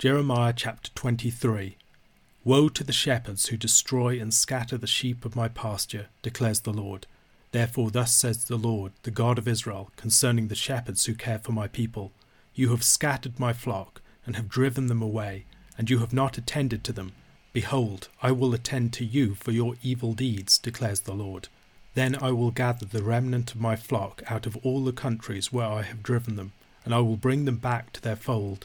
Jeremiah chapter 23 Woe to the shepherds who destroy and scatter the sheep of my pasture, declares the Lord. Therefore, thus says the Lord, the God of Israel, concerning the shepherds who care for my people You have scattered my flock, and have driven them away, and you have not attended to them. Behold, I will attend to you for your evil deeds, declares the Lord. Then I will gather the remnant of my flock out of all the countries where I have driven them, and I will bring them back to their fold,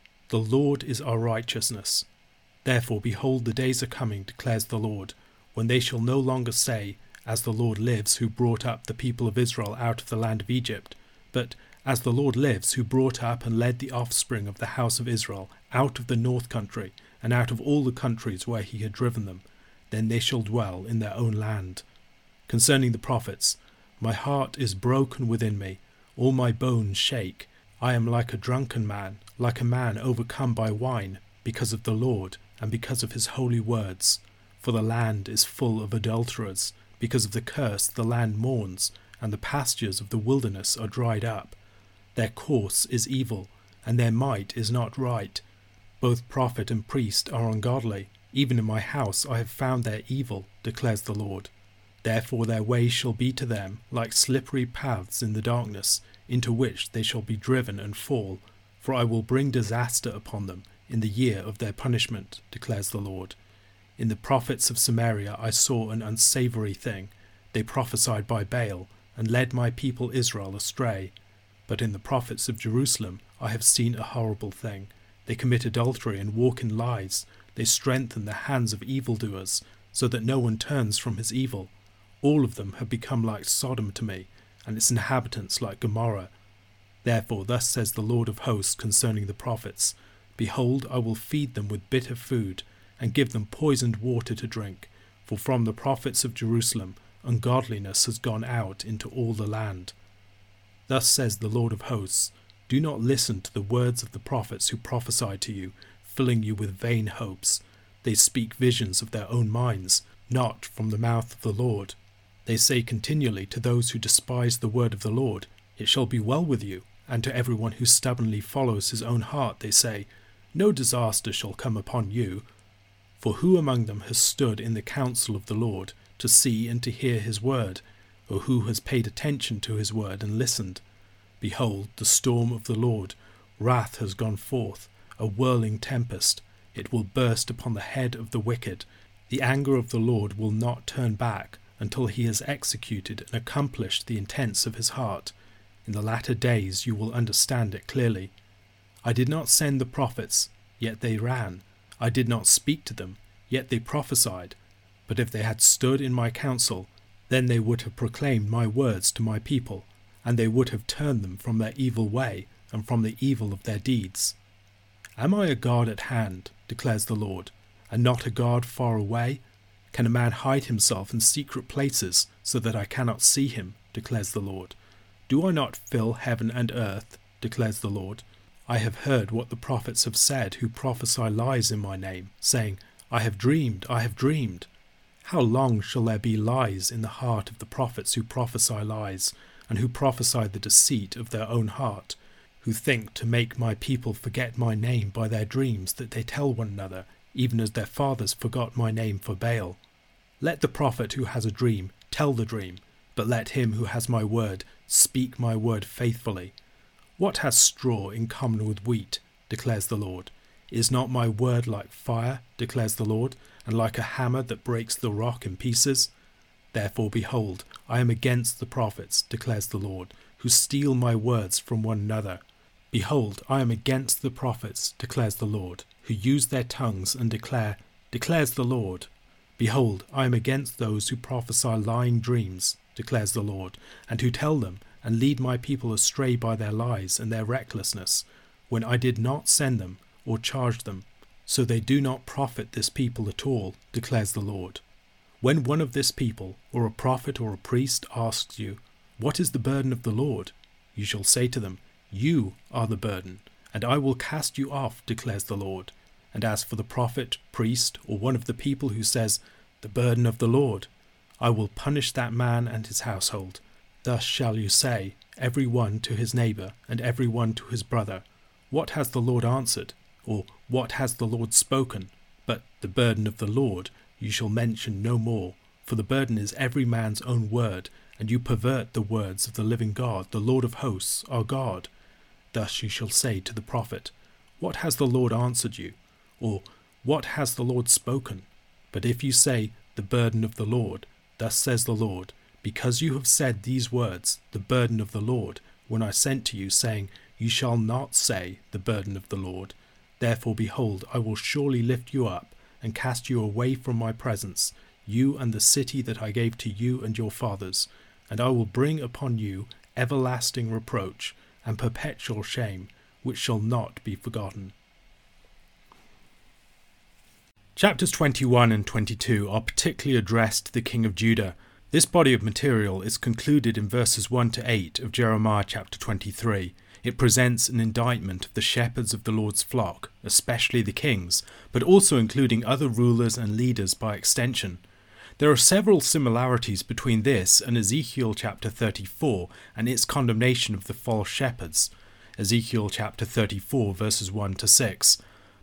The Lord is our righteousness. Therefore, behold, the days are coming, declares the Lord, when they shall no longer say, As the Lord lives, who brought up the people of Israel out of the land of Egypt, but As the Lord lives, who brought up and led the offspring of the house of Israel out of the north country, and out of all the countries where he had driven them, then they shall dwell in their own land. Concerning the prophets, my heart is broken within me, all my bones shake. I am like a drunken man, like a man overcome by wine, because of the Lord, and because of his holy words. For the land is full of adulterers, because of the curse the land mourns, and the pastures of the wilderness are dried up. Their course is evil, and their might is not right. Both prophet and priest are ungodly. Even in my house I have found their evil, declares the Lord. Therefore their way shall be to them like slippery paths in the darkness, into which they shall be driven and fall. For I will bring disaster upon them in the year of their punishment, declares the Lord. In the prophets of Samaria I saw an unsavoury thing. They prophesied by Baal, and led my people Israel astray. But in the prophets of Jerusalem I have seen a horrible thing. They commit adultery and walk in lies. They strengthen the hands of evildoers, so that no one turns from his evil. All of them have become like Sodom to me, and its inhabitants like Gomorrah. Therefore, thus says the Lord of hosts concerning the prophets Behold, I will feed them with bitter food, and give them poisoned water to drink, for from the prophets of Jerusalem ungodliness has gone out into all the land. Thus says the Lord of hosts Do not listen to the words of the prophets who prophesy to you, filling you with vain hopes. They speak visions of their own minds, not from the mouth of the Lord. They say continually to those who despise the word of the Lord, It shall be well with you. And to everyone who stubbornly follows his own heart, they say, No disaster shall come upon you. For who among them has stood in the counsel of the Lord to see and to hear his word? Or who has paid attention to his word and listened? Behold, the storm of the Lord, wrath has gone forth, a whirling tempest. It will burst upon the head of the wicked. The anger of the Lord will not turn back until he has executed and accomplished the intents of his heart. In the latter days you will understand it clearly. I did not send the prophets, yet they ran. I did not speak to them, yet they prophesied. But if they had stood in my counsel, then they would have proclaimed my words to my people, and they would have turned them from their evil way and from the evil of their deeds. Am I a God at hand, declares the Lord, and not a God far away? Can a man hide himself in secret places so that I cannot see him? declares the Lord. Do I not fill heaven and earth? declares the Lord. I have heard what the prophets have said who prophesy lies in my name, saying, I have dreamed, I have dreamed. How long shall there be lies in the heart of the prophets who prophesy lies, and who prophesy the deceit of their own heart, who think to make my people forget my name by their dreams that they tell one another, even as their fathers forgot my name for Baal. Let the prophet who has a dream tell the dream, but let him who has my word speak my word faithfully. What has straw in common with wheat? declares the Lord. Is not my word like fire, declares the Lord, and like a hammer that breaks the rock in pieces? Therefore, behold, I am against the prophets, declares the Lord, who steal my words from one another. Behold, I am against the prophets, declares the Lord, who use their tongues and declare, declares the Lord. Behold, I am against those who prophesy lying dreams, declares the Lord, and who tell them, and lead my people astray by their lies and their recklessness, when I did not send them or charge them. so they do not profit this people at all, declares the Lord. When one of this people, or a prophet or a priest, asks you, What is the burden of the Lord? you shall say to them, You are the burden, and I will cast you off, declares the Lord. And as for the prophet, priest, or one of the people who says, The burden of the Lord, I will punish that man and his household. Thus shall you say, every one to his neighbour, and every one to his brother, What has the Lord answered? Or, What has the Lord spoken? But the burden of the Lord you shall mention no more, for the burden is every man's own word, and you pervert the words of the living God, the Lord of hosts, our God. Thus you shall say to the prophet, What has the Lord answered you? Or, What has the Lord spoken? But if you say, The burden of the Lord, thus says the Lord, because you have said these words, the burden of the Lord, when I sent to you, saying, You shall not say, The burden of the Lord. Therefore, behold, I will surely lift you up, and cast you away from my presence, you and the city that I gave to you and your fathers, and I will bring upon you everlasting reproach and perpetual shame, which shall not be forgotten. Chapters 21 and 22 are particularly addressed to the king of Judah. This body of material is concluded in verses 1 to 8 of Jeremiah chapter 23. It presents an indictment of the shepherds of the Lord's flock, especially the kings, but also including other rulers and leaders by extension. There are several similarities between this and Ezekiel chapter 34 and its condemnation of the false shepherds. Ezekiel chapter 34, verses 1 to 6.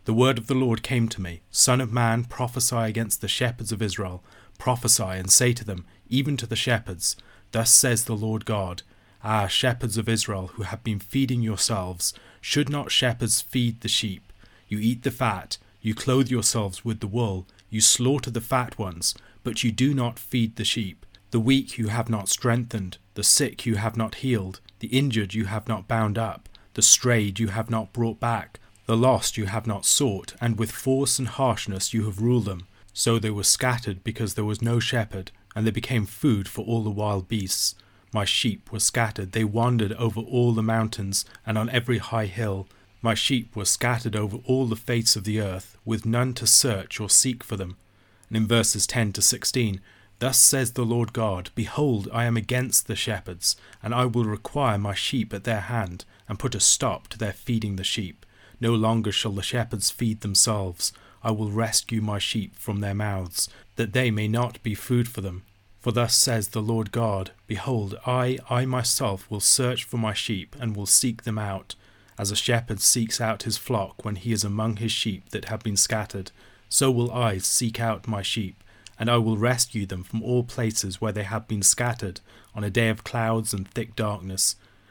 The word of the Lord came to me Son of man, prophesy against the shepherds of Israel. Prophesy and say to them, even to the shepherds, Thus says the Lord God Ah, shepherds of Israel, who have been feeding yourselves, should not shepherds feed the sheep? You eat the fat, you clothe yourselves with the wool, you slaughter the fat ones but you do not feed the sheep. The weak you have not strengthened, the sick you have not healed, the injured you have not bound up, the strayed you have not brought back, the lost you have not sought, and with force and harshness you have ruled them. So they were scattered because there was no shepherd, and they became food for all the wild beasts. My sheep were scattered, they wandered over all the mountains and on every high hill. My sheep were scattered over all the face of the earth, with none to search or seek for them. And in verses 10 to 16, Thus says the Lord God, Behold, I am against the shepherds, and I will require my sheep at their hand, and put a stop to their feeding the sheep. No longer shall the shepherds feed themselves. I will rescue my sheep from their mouths, that they may not be food for them. For thus says the Lord God, Behold, I, I myself will search for my sheep, and will seek them out, as a shepherd seeks out his flock when he is among his sheep that have been scattered so will I seek out my sheep, and I will rescue them from all places where they have been scattered on a day of clouds and thick darkness.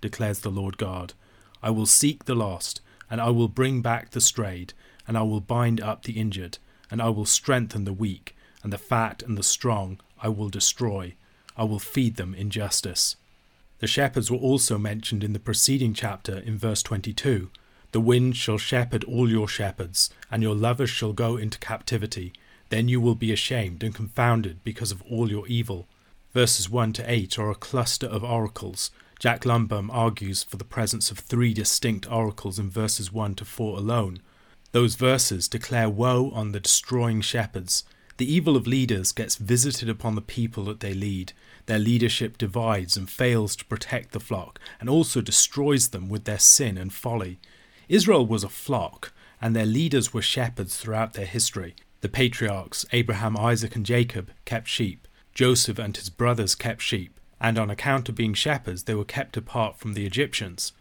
declares the Lord God. I will seek the lost, and I will bring back the strayed, and I will bind up the injured, and I will strengthen the weak, and the fat and the strong I will destroy. I will feed them in justice. The shepherds were also mentioned in the preceding chapter in verse 22 the wind shall shepherd all your shepherds, and your lovers shall go into captivity. Then you will be ashamed and confounded because of all your evil. Verses 1 to 8 are a cluster of oracles. Jack Lundbom argues for the presence of three distinct oracles in verses 1 to 4 alone. Those verses declare woe on the destroying shepherds. The evil of leaders gets visited upon the people that they lead. Their leadership divides and fails to protect the flock, and also destroys them with their sin and folly. Israel was a flock, and their leaders were shepherds throughout their history. The patriarchs, Abraham, Isaac, and Jacob, kept sheep. Joseph and his brothers kept sheep, and on account of being shepherds, they were kept apart from the Egyptians.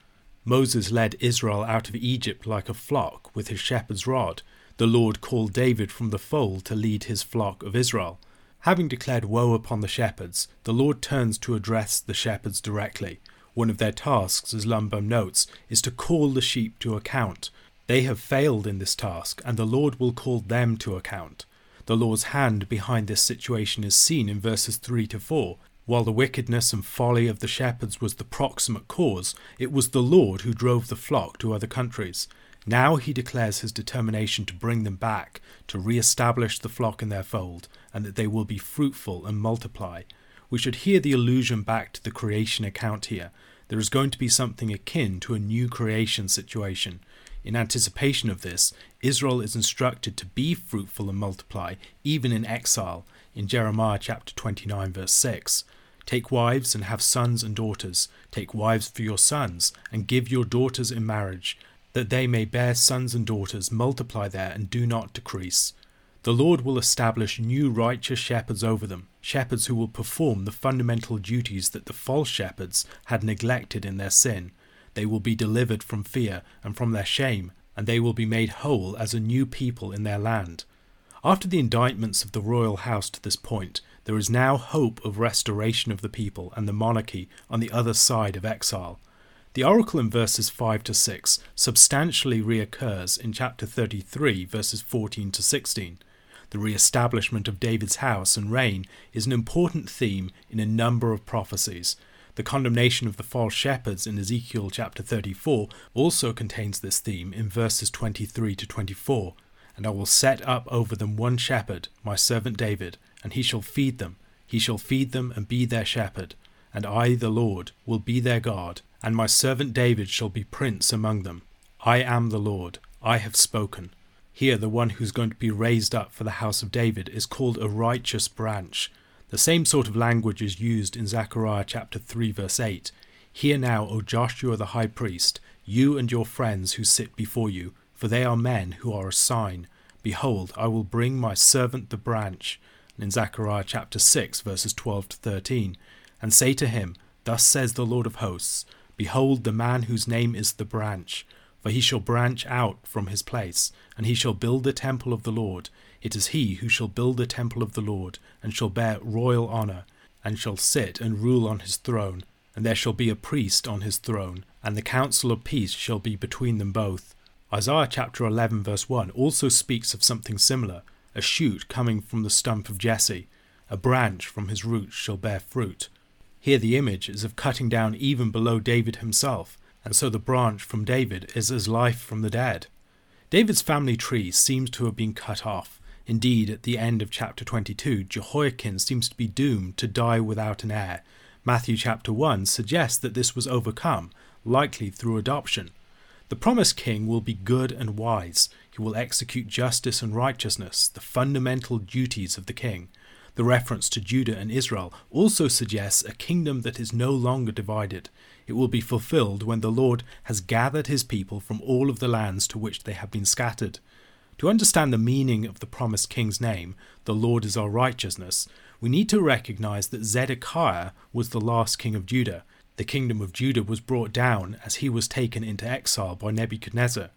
Moses led Israel out of Egypt like a flock with his shepherd's rod. The Lord called David from the fold to lead his flock of Israel. Having declared woe upon the shepherds, the Lord turns to address the shepherds directly. One of their tasks, as Lundbom notes, is to call the sheep to account. They have failed in this task, and the Lord will call them to account. The Lord's hand behind this situation is seen in verses 3 to 4. While the wickedness and folly of the shepherds was the proximate cause, it was the Lord who drove the flock to other countries. Now he declares his determination to bring them back, to re establish the flock in their fold, and that they will be fruitful and multiply. We should hear the allusion back to the creation account here. There is going to be something akin to a new creation situation. In anticipation of this, Israel is instructed to be fruitful and multiply, even in exile, in Jeremiah chapter 29, verse 6. Take wives and have sons and daughters. Take wives for your sons, and give your daughters in marriage, that they may bear sons and daughters, multiply there, and do not decrease. The Lord will establish new righteous shepherds over them, shepherds who will perform the fundamental duties that the false shepherds had neglected in their sin. They will be delivered from fear and from their shame, and they will be made whole as a new people in their land. After the indictments of the royal house to this point, there is now hope of restoration of the people and the monarchy on the other side of exile. The oracle in verses 5 to 6 substantially reoccurs in chapter 33, verses 14 to 16. The re establishment of David's house and reign is an important theme in a number of prophecies, the condemnation of the false shepherds in Ezekiel chapter 34 also contains this theme in verses 23 to 24. And I will set up over them one shepherd, my servant David, and he shall feed them. He shall feed them and be their shepherd. And I, the Lord, will be their God, and my servant David shall be prince among them. I am the Lord, I have spoken. Here, the one who's going to be raised up for the house of David is called a righteous branch. The same sort of language is used in Zechariah chapter 3 verse 8. Hear now, O Joshua the high priest, you and your friends who sit before you, for they are men who are a sign. Behold, I will bring my servant the branch. In Zechariah chapter 6 verses 12 to 13, and say to him, Thus says the Lord of hosts, Behold the man whose name is the branch, for he shall branch out from his place, and he shall build the temple of the Lord, it is he who shall build the temple of the Lord, and shall bear royal honour, and shall sit and rule on his throne, and there shall be a priest on his throne, and the counsel of peace shall be between them both. Isaiah chapter 11, verse 1 also speaks of something similar a shoot coming from the stump of Jesse, a branch from his roots shall bear fruit. Here the image is of cutting down even below David himself, and so the branch from David is as life from the dead. David's family tree seems to have been cut off, Indeed, at the end of chapter 22, Jehoiakim seems to be doomed to die without an heir. Matthew chapter 1 suggests that this was overcome, likely through adoption. The promised king will be good and wise. He will execute justice and righteousness, the fundamental duties of the king. The reference to Judah and Israel also suggests a kingdom that is no longer divided. It will be fulfilled when the Lord has gathered his people from all of the lands to which they have been scattered. To understand the meaning of the promised king's name, the Lord is our righteousness, we need to recognize that Zedekiah was the last king of Judah. The kingdom of Judah was brought down as he was taken into exile by Nebuchadnezzar.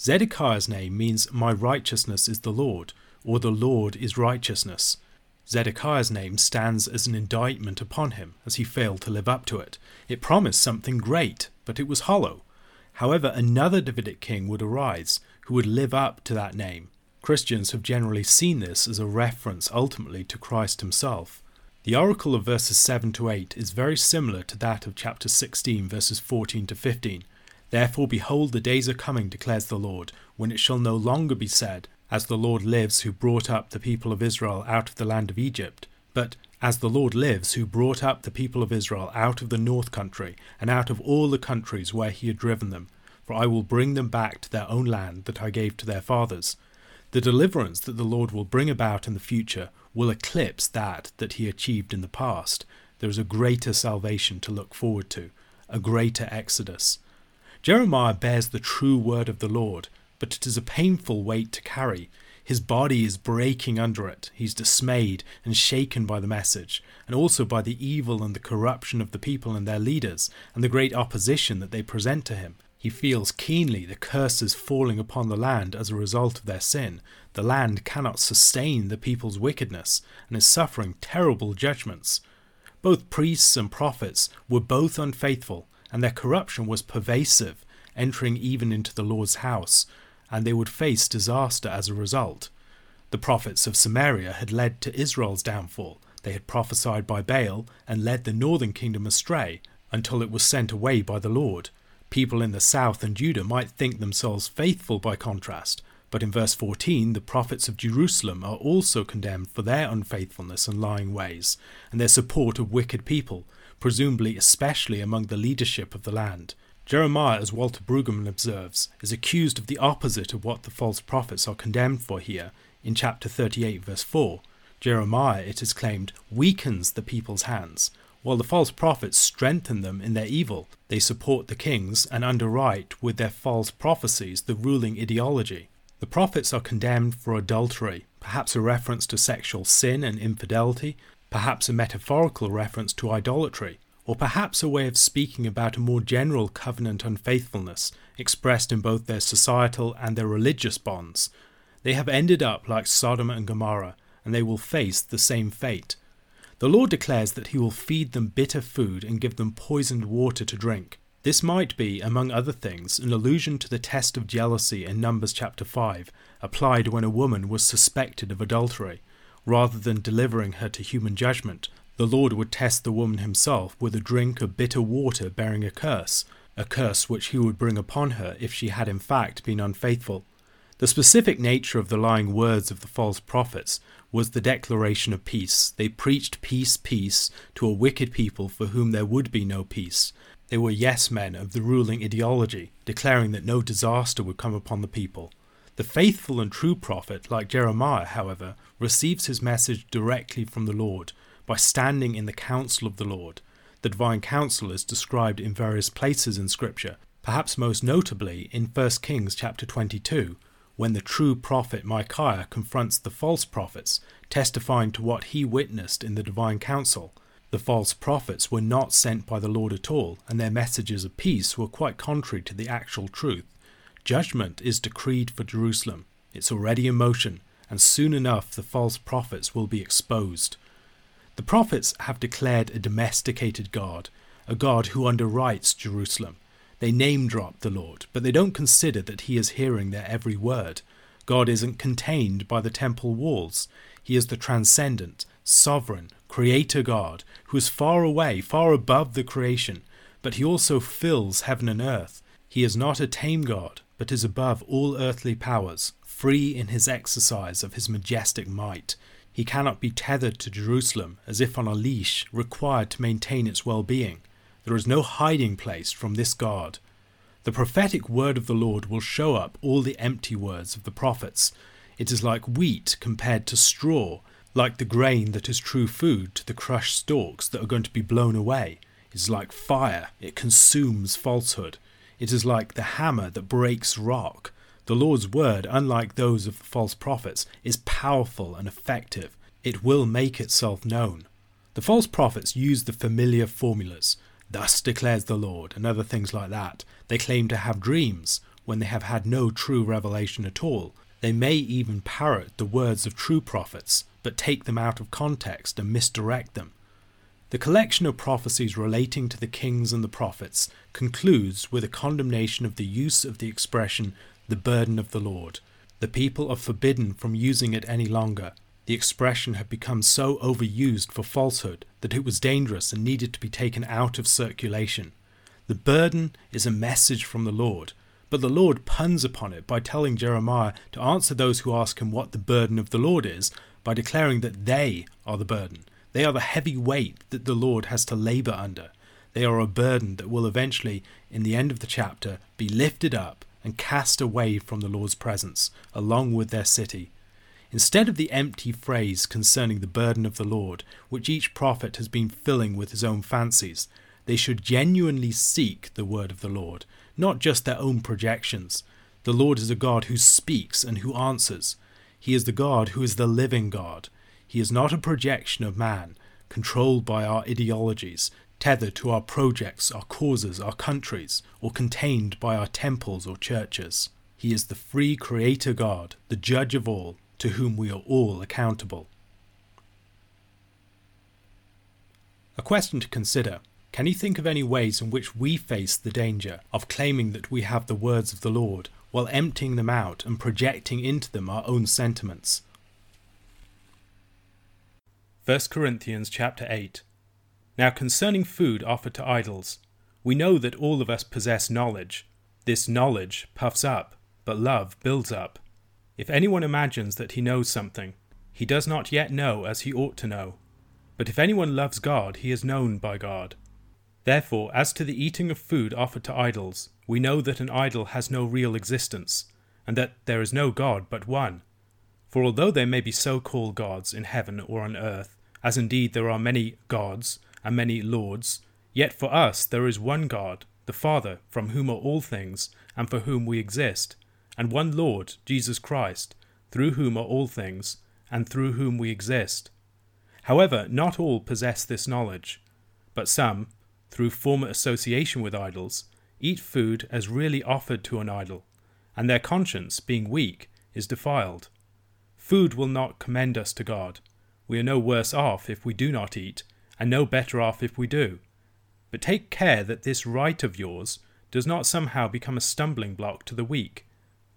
Zedekiah's name means, My righteousness is the Lord, or the Lord is righteousness. Zedekiah's name stands as an indictment upon him, as he failed to live up to it. It promised something great, but it was hollow. However, another Davidic king would arise who would live up to that name. Christians have generally seen this as a reference ultimately to Christ himself. The oracle of verses 7 to 8 is very similar to that of chapter 16, verses 14 to 15. Therefore, behold, the days are coming, declares the Lord, when it shall no longer be said, As the Lord lives, who brought up the people of Israel out of the land of Egypt, but as the Lord lives, who brought up the people of Israel out of the north country, and out of all the countries where he had driven them, for I will bring them back to their own land that I gave to their fathers. The deliverance that the Lord will bring about in the future will eclipse that that he achieved in the past. There is a greater salvation to look forward to, a greater exodus. Jeremiah bears the true word of the Lord, but it is a painful weight to carry. His body is breaking under it. He's dismayed and shaken by the message, and also by the evil and the corruption of the people and their leaders, and the great opposition that they present to him. He feels keenly the curses falling upon the land as a result of their sin. The land cannot sustain the people's wickedness and is suffering terrible judgments. Both priests and prophets were both unfaithful, and their corruption was pervasive, entering even into the Lord's house. and they would face disaster as a result. The prophets of Samaria had led to Israel's downfall. They had prophesied by Baal and led the northern kingdom astray until it was sent away by the Lord. People in the south and Judah might think themselves faithful by contrast, but in verse 14 the prophets of Jerusalem are also condemned for their unfaithfulness and lying ways, and their support of wicked people, presumably especially among the leadership of the land. Jeremiah, as Walter Brueggemann observes, is accused of the opposite of what the false prophets are condemned for here in chapter 38, verse 4. Jeremiah, it is claimed, weakens the people's hands, while the false prophets strengthen them in their evil. They support the kings and underwrite with their false prophecies the ruling ideology. The prophets are condemned for adultery, perhaps a reference to sexual sin and infidelity, perhaps a metaphorical reference to idolatry, or perhaps a way of speaking about a more general covenant unfaithfulness expressed in both their societal and their religious bonds. They have ended up like Sodom and Gomorrah, and they will face the same fate. The Lord declares that He will feed them bitter food and give them poisoned water to drink. This might be, among other things, an allusion to the test of jealousy in Numbers chapter 5, applied when a woman was suspected of adultery. Rather than delivering her to human judgment, the Lord would test the woman himself with a drink of bitter water bearing a curse, a curse which he would bring upon her if she had in fact been unfaithful. The specific nature of the lying words of the false prophets was the declaration of peace. They preached peace, peace to a wicked people for whom there would be no peace. They were yes men of the ruling ideology, declaring that no disaster would come upon the people. The faithful and true prophet, like Jeremiah, however, receives his message directly from the Lord by standing in the counsel of the Lord. The divine counsel is described in various places in Scripture, perhaps most notably in 1 Kings chapter 22, when the true prophet Micaiah confronts the false prophets, testifying to what he witnessed in the divine council. The false prophets were not sent by the Lord at all, and their messages of peace were quite contrary to the actual truth. Judgment is decreed for Jerusalem. It's already in motion, and soon enough the false prophets will be exposed. The prophets have declared a domesticated God, a God who underwrites Jerusalem. They name drop the Lord, but they don't consider that He is hearing their every word. God isn't contained by the temple walls. He is the transcendent, sovereign, creator God who is far away, far above the creation, but he also fills heaven and earth. He is not a tame God, but is above all earthly powers, free in his exercise of his majestic might. He cannot be tethered to Jerusalem as if on a leash, required to maintain its well being. There is no hiding place from this God. The prophetic word of the Lord will show up all the empty words of the prophets. It is like wheat compared to straw, like the grain that is true food to the crushed stalks that are going to be blown away. It is like fire, it consumes falsehood. It is like the hammer that breaks rock. The Lord's word, unlike those of the false prophets, is powerful and effective. It will make itself known. The false prophets use the familiar formulas, thus declares the Lord, and other things like that. They claim to have dreams when they have had no true revelation at all. They may even parrot the words of true prophets, but take them out of context and misdirect them. The collection of prophecies relating to the kings and the prophets concludes with a condemnation of the use of the expression the burden of the Lord. The people are forbidden from using it any longer. The expression had become so overused for falsehood that it was dangerous and needed to be taken out of circulation. The burden is a message from the Lord, but the Lord puns upon it by telling Jeremiah to answer those who ask him what the burden of the Lord is by declaring that they are the burden. They are the heavy weight that the Lord has to labor under. They are a burden that will eventually, in the end of the chapter, be lifted up and cast away from the Lord's presence, along with their city. Instead of the empty phrase concerning the burden of the Lord, which each prophet has been filling with his own fancies, they should genuinely seek the word of the Lord, not just their own projections. The Lord is a God who speaks and who answers. He is the God who is the living God. He is not a projection of man, controlled by our ideologies, tethered to our projects, our causes, our countries, or contained by our temples or churches. He is the free Creator God, the Judge of all, to whom we are all accountable. A question to consider can you think of any ways in which we face the danger of claiming that we have the words of the Lord while emptying them out and projecting into them our own sentiments. 1 Corinthians chapter 8 Now concerning food offered to idols, we know that all of us possess knowledge. This knowledge puffs up, but love builds up. If anyone imagines that he knows something, he does not yet know as he ought to know. But if anyone loves God, he is known by God. Therefore, as to the eating of food offered to idols, we know that an idol has no real existence, and that there is no God but one. For although there may be so called gods in heaven or on earth, as indeed there are many gods and many lords, yet for us there is one God, the Father, from whom are all things, and for whom we exist, and one Lord, Jesus Christ, through whom are all things, and through whom we exist. However, not all possess this knowledge, but some, through former association with idols, eat food as really offered to an idol, and their conscience, being weak, is defiled. Food will not commend us to God. We are no worse off if we do not eat, and no better off if we do. But take care that this right of yours does not somehow become a stumbling block to the weak.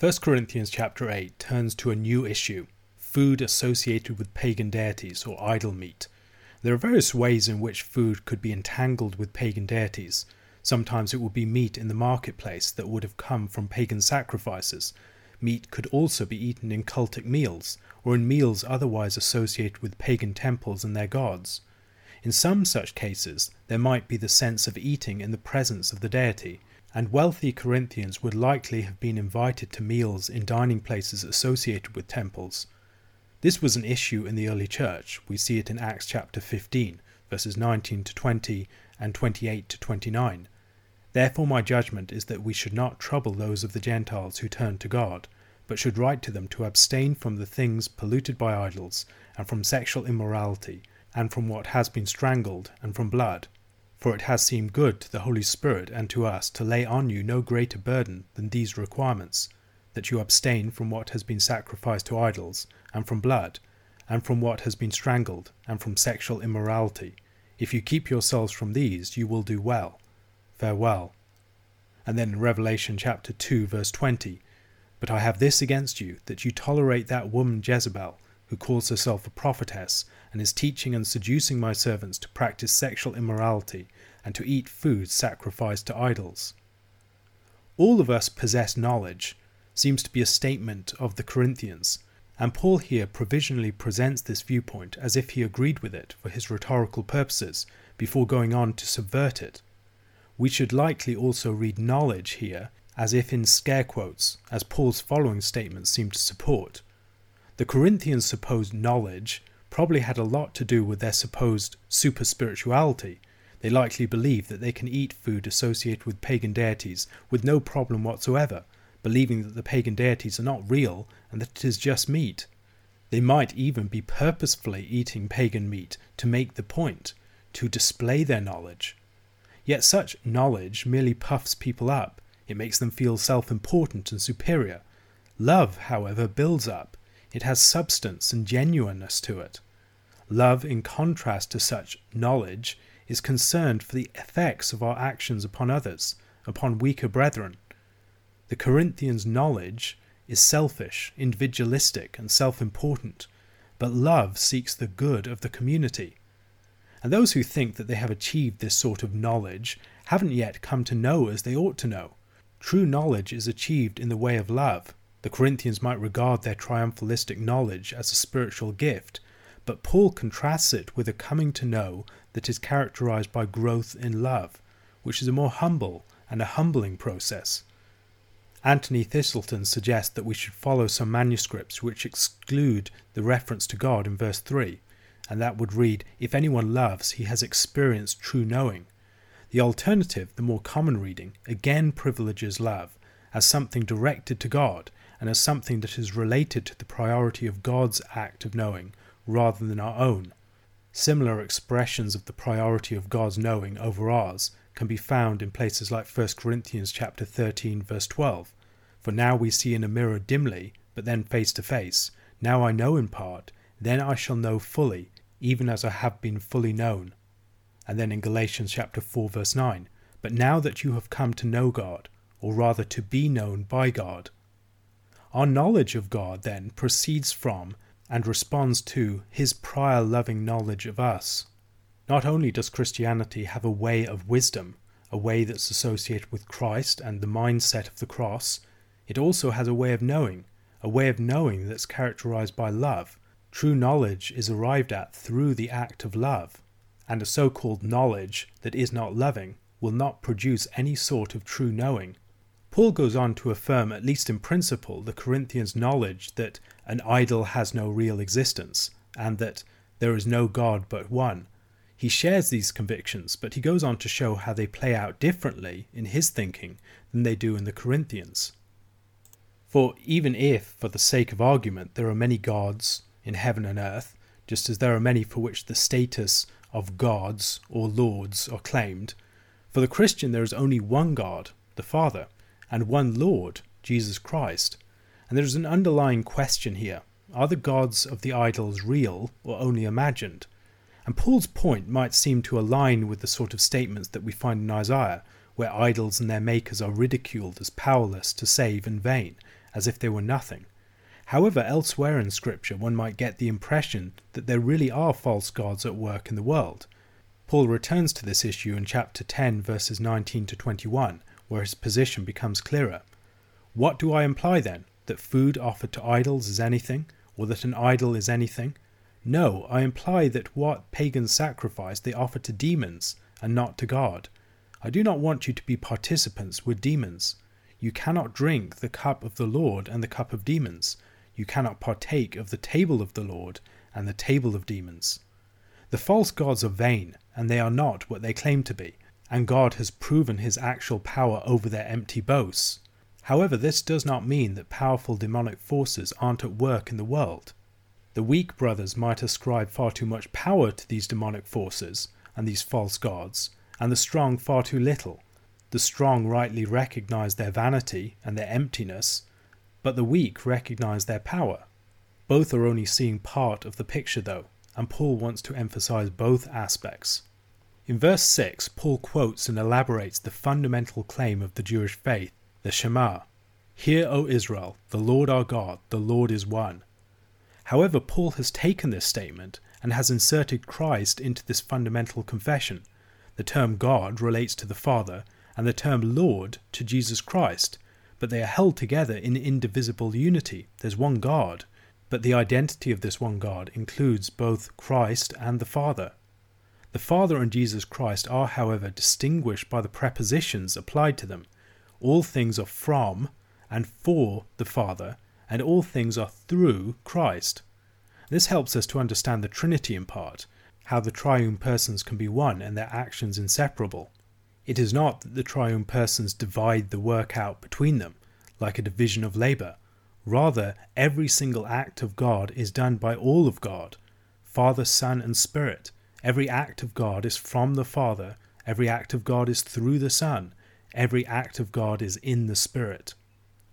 1 Corinthians chapter 8 turns to a new issue food associated with pagan deities or idol meat. There are various ways in which food could be entangled with pagan deities. Sometimes it would be meat in the marketplace that would have come from pagan sacrifices, Meat could also be eaten in cultic meals, or in meals otherwise associated with pagan temples and their gods. In some such cases, there might be the sense of eating in the presence of the deity, and wealthy Corinthians would likely have been invited to meals in dining places associated with temples. This was an issue in the early church. We see it in Acts chapter 15, verses 19 to 20 and 28 to 29. Therefore, my judgment is that we should not trouble those of the Gentiles who turn to God, but should write to them to abstain from the things polluted by idols, and from sexual immorality, and from what has been strangled, and from blood. For it has seemed good to the Holy Spirit and to us to lay on you no greater burden than these requirements that you abstain from what has been sacrificed to idols, and from blood, and from what has been strangled, and from sexual immorality. If you keep yourselves from these, you will do well. Farewell. And then in Revelation chapter 2, verse 20, But I have this against you, that you tolerate that woman Jezebel, who calls herself a prophetess, and is teaching and seducing my servants to practice sexual immorality, and to eat food sacrificed to idols. All of us possess knowledge, seems to be a statement of the Corinthians, and Paul here provisionally presents this viewpoint as if he agreed with it for his rhetorical purposes before going on to subvert it. We should likely also read knowledge here as if in scare quotes, as Paul's following statements seem to support. The Corinthians' supposed knowledge probably had a lot to do with their supposed super spirituality. They likely believe that they can eat food associated with pagan deities with no problem whatsoever, believing that the pagan deities are not real and that it is just meat. They might even be purposefully eating pagan meat to make the point, to display their knowledge. Yet such knowledge merely puffs people up, it makes them feel self important and superior. Love, however, builds up, it has substance and genuineness to it. Love, in contrast to such knowledge, is concerned for the effects of our actions upon others, upon weaker brethren. The Corinthians' knowledge is selfish, individualistic, and self important, but love seeks the good of the community. And those who think that they have achieved this sort of knowledge haven't yet come to know as they ought to know. True knowledge is achieved in the way of love. The Corinthians might regard their triumphalistic knowledge as a spiritual gift, but Paul contrasts it with a coming to know that is characterized by growth in love, which is a more humble and a humbling process. Anthony Thiselton suggests that we should follow some manuscripts which exclude the reference to God in verse 3 and that would read, If anyone loves, he has experienced true knowing. The alternative, the more common reading, again privileges love, as something directed to God and as something that is related to the priority of God's act of knowing rather than our own. Similar expressions of the priority of God's knowing over ours can be found in places like 1 Corinthians chapter 13 verse 12. For now we see in a mirror dimly, but then face to face. Now I know in part, then I shall know fully, even as I have been fully known. And then in Galatians chapter 4 verse 9, but now that you have come to know God, or rather to be known by God. Our knowledge of God then proceeds from and responds to his prior loving knowledge of us. Not only does Christianity have a way of wisdom, a way that's associated with Christ and the mindset of the cross, it also has a way of knowing, a way of knowing that's characterized by love. True knowledge is arrived at through the act of love, and a so called knowledge that is not loving will not produce any sort of true knowing. Paul goes on to affirm, at least in principle, the Corinthians' knowledge that an idol has no real existence, and that there is no God but one. He shares these convictions, but he goes on to show how they play out differently in his thinking than they do in the Corinthians. For even if, for the sake of argument, there are many gods in heaven and earth, just as there are many for which the status of gods or lords are claimed, for the Christian there is only one God, the Father, and one Lord, Jesus Christ. And there is an underlying question here are the gods of the idols real or only imagined? And Paul's point might seem to align with the sort of statements that we find in Isaiah, where idols and their makers are ridiculed as powerless to save and vain, as if they were nothing. However, elsewhere in Scripture, one might get the impression that there really are false gods at work in the world. Paul returns to this issue in chapter 10, verses 19 to 21, where his position becomes clearer. What do I imply then? That food offered to idols is anything, or that an idol is anything? No, I imply that what pagans sacrifice they offer to demons, and not to God. I do not want you to be participants with demons. You cannot drink the cup of the Lord and the cup of demons. You cannot partake of the table of the Lord and the table of demons. The false gods are vain, and they are not what they claim to be and God has proven his actual power over their empty boasts. However, this does not mean that powerful demonic forces aren't at work in the world. The weak brothers might ascribe far too much power to these demonic forces and these false gods, and the strong far too little. The strong rightly recognize their vanity and their emptiness, but the weak recognize their power. Both are only seeing part of the picture, though, and Paul wants to emphasize both aspects. In verse 6, Paul quotes and elaborates the fundamental claim of the Jewish faith, the Shema Hear, O Israel, the Lord our God, the Lord is one. However, Paul has taken this statement and has inserted Christ into this fundamental confession. The term God relates to the Father, and the term Lord to Jesus Christ, but they are held together in indivisible unity. There's one God, but the identity of this one God includes both Christ and the Father. The Father and Jesus Christ are, however, distinguished by the prepositions applied to them. All things are from and for the Father, and all things are through Christ. This helps us to understand the Trinity in part, how the triune persons can be one and their actions inseparable. It is not that the triune persons divide the work out between them, like a division of labour. Rather, every single act of God is done by all of God Father, Son, and Spirit Every act of God is from the Father, every act of God is through the Son, every act of God is in the Spirit.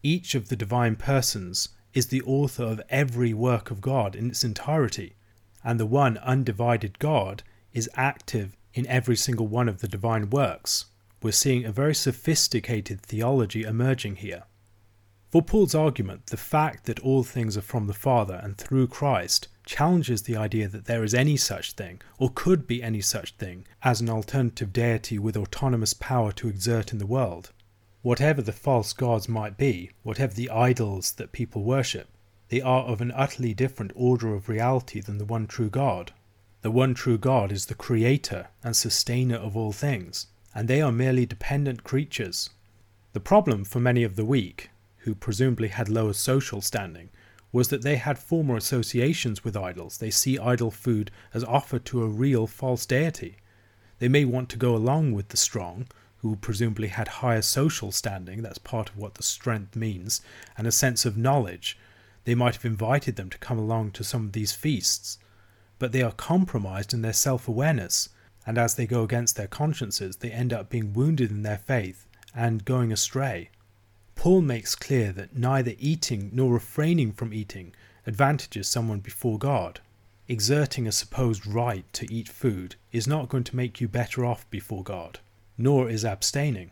Each of the divine persons is the author of every work of God in its entirety, and the one undivided God is active in every single one of the divine works. We're seeing a very sophisticated theology emerging here. For Paul's argument, the fact that all things are from the Father and through Christ challenges the idea that there is any such thing, or could be any such thing, as an alternative deity with autonomous power to exert in the world. Whatever the false gods might be, whatever the idols that people worship, they are of an utterly different order of reality than the one true God. The one true God is the creator and sustainer of all things, and they are merely dependent creatures. The problem for many of the weak, who presumably had lower social standing, was that they had former associations with idols. They see idol food as offered to a real false deity. They may want to go along with the strong, who presumably had higher social standing, that's part of what the strength means, and a sense of knowledge, they might have invited them to come along to some of these feasts. But they are compromised in their self awareness, and as they go against their consciences, they end up being wounded in their faith and going astray. Paul makes clear that neither eating nor refraining from eating advantages someone before God. Exerting a supposed right to eat food is not going to make you better off before God nor is abstaining.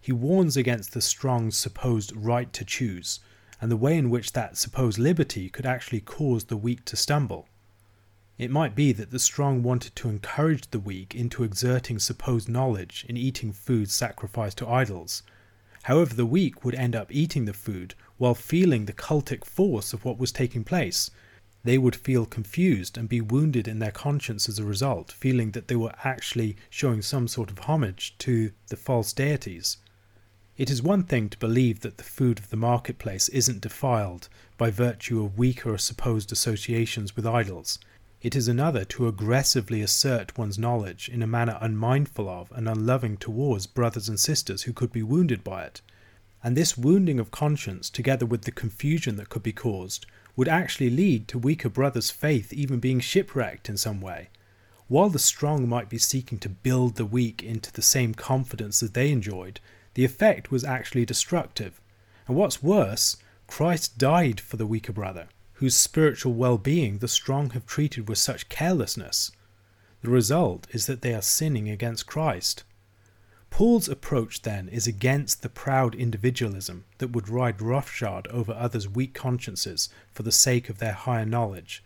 He warns against the strong's supposed right to choose, and the way in which that supposed liberty could actually cause the weak to stumble. It might be that the strong wanted to encourage the weak into exerting supposed knowledge in eating food sacrificed to idols. However, the weak would end up eating the food while feeling the cultic force of what was taking place, they would feel confused and be wounded in their conscience as a result, feeling that they were actually showing some sort of homage to the false deities. It is one thing to believe that the food of the marketplace isn't defiled by virtue of weaker supposed associations with idols. It is another to aggressively assert one's knowledge in a manner unmindful of and unloving towards brothers and sisters who could be wounded by it. And this wounding of conscience, together with the confusion that could be caused, would actually lead to weaker brothers' faith even being shipwrecked in some way. While the strong might be seeking to build the weak into the same confidence that they enjoyed, the effect was actually destructive. And what's worse, Christ died for the weaker brother, whose spiritual well being the strong have treated with such carelessness. The result is that they are sinning against Christ. Paul's approach then is against the proud individualism that would ride roughshod over others' weak consciences for the sake of their higher knowledge.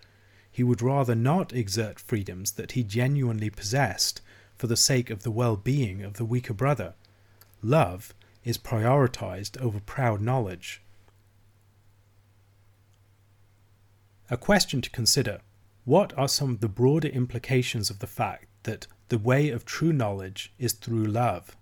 He would rather not exert freedoms that he genuinely possessed for the sake of the well being of the weaker brother. Love is prioritized over proud knowledge. A question to consider What are some of the broader implications of the fact that the way of true knowledge is through love?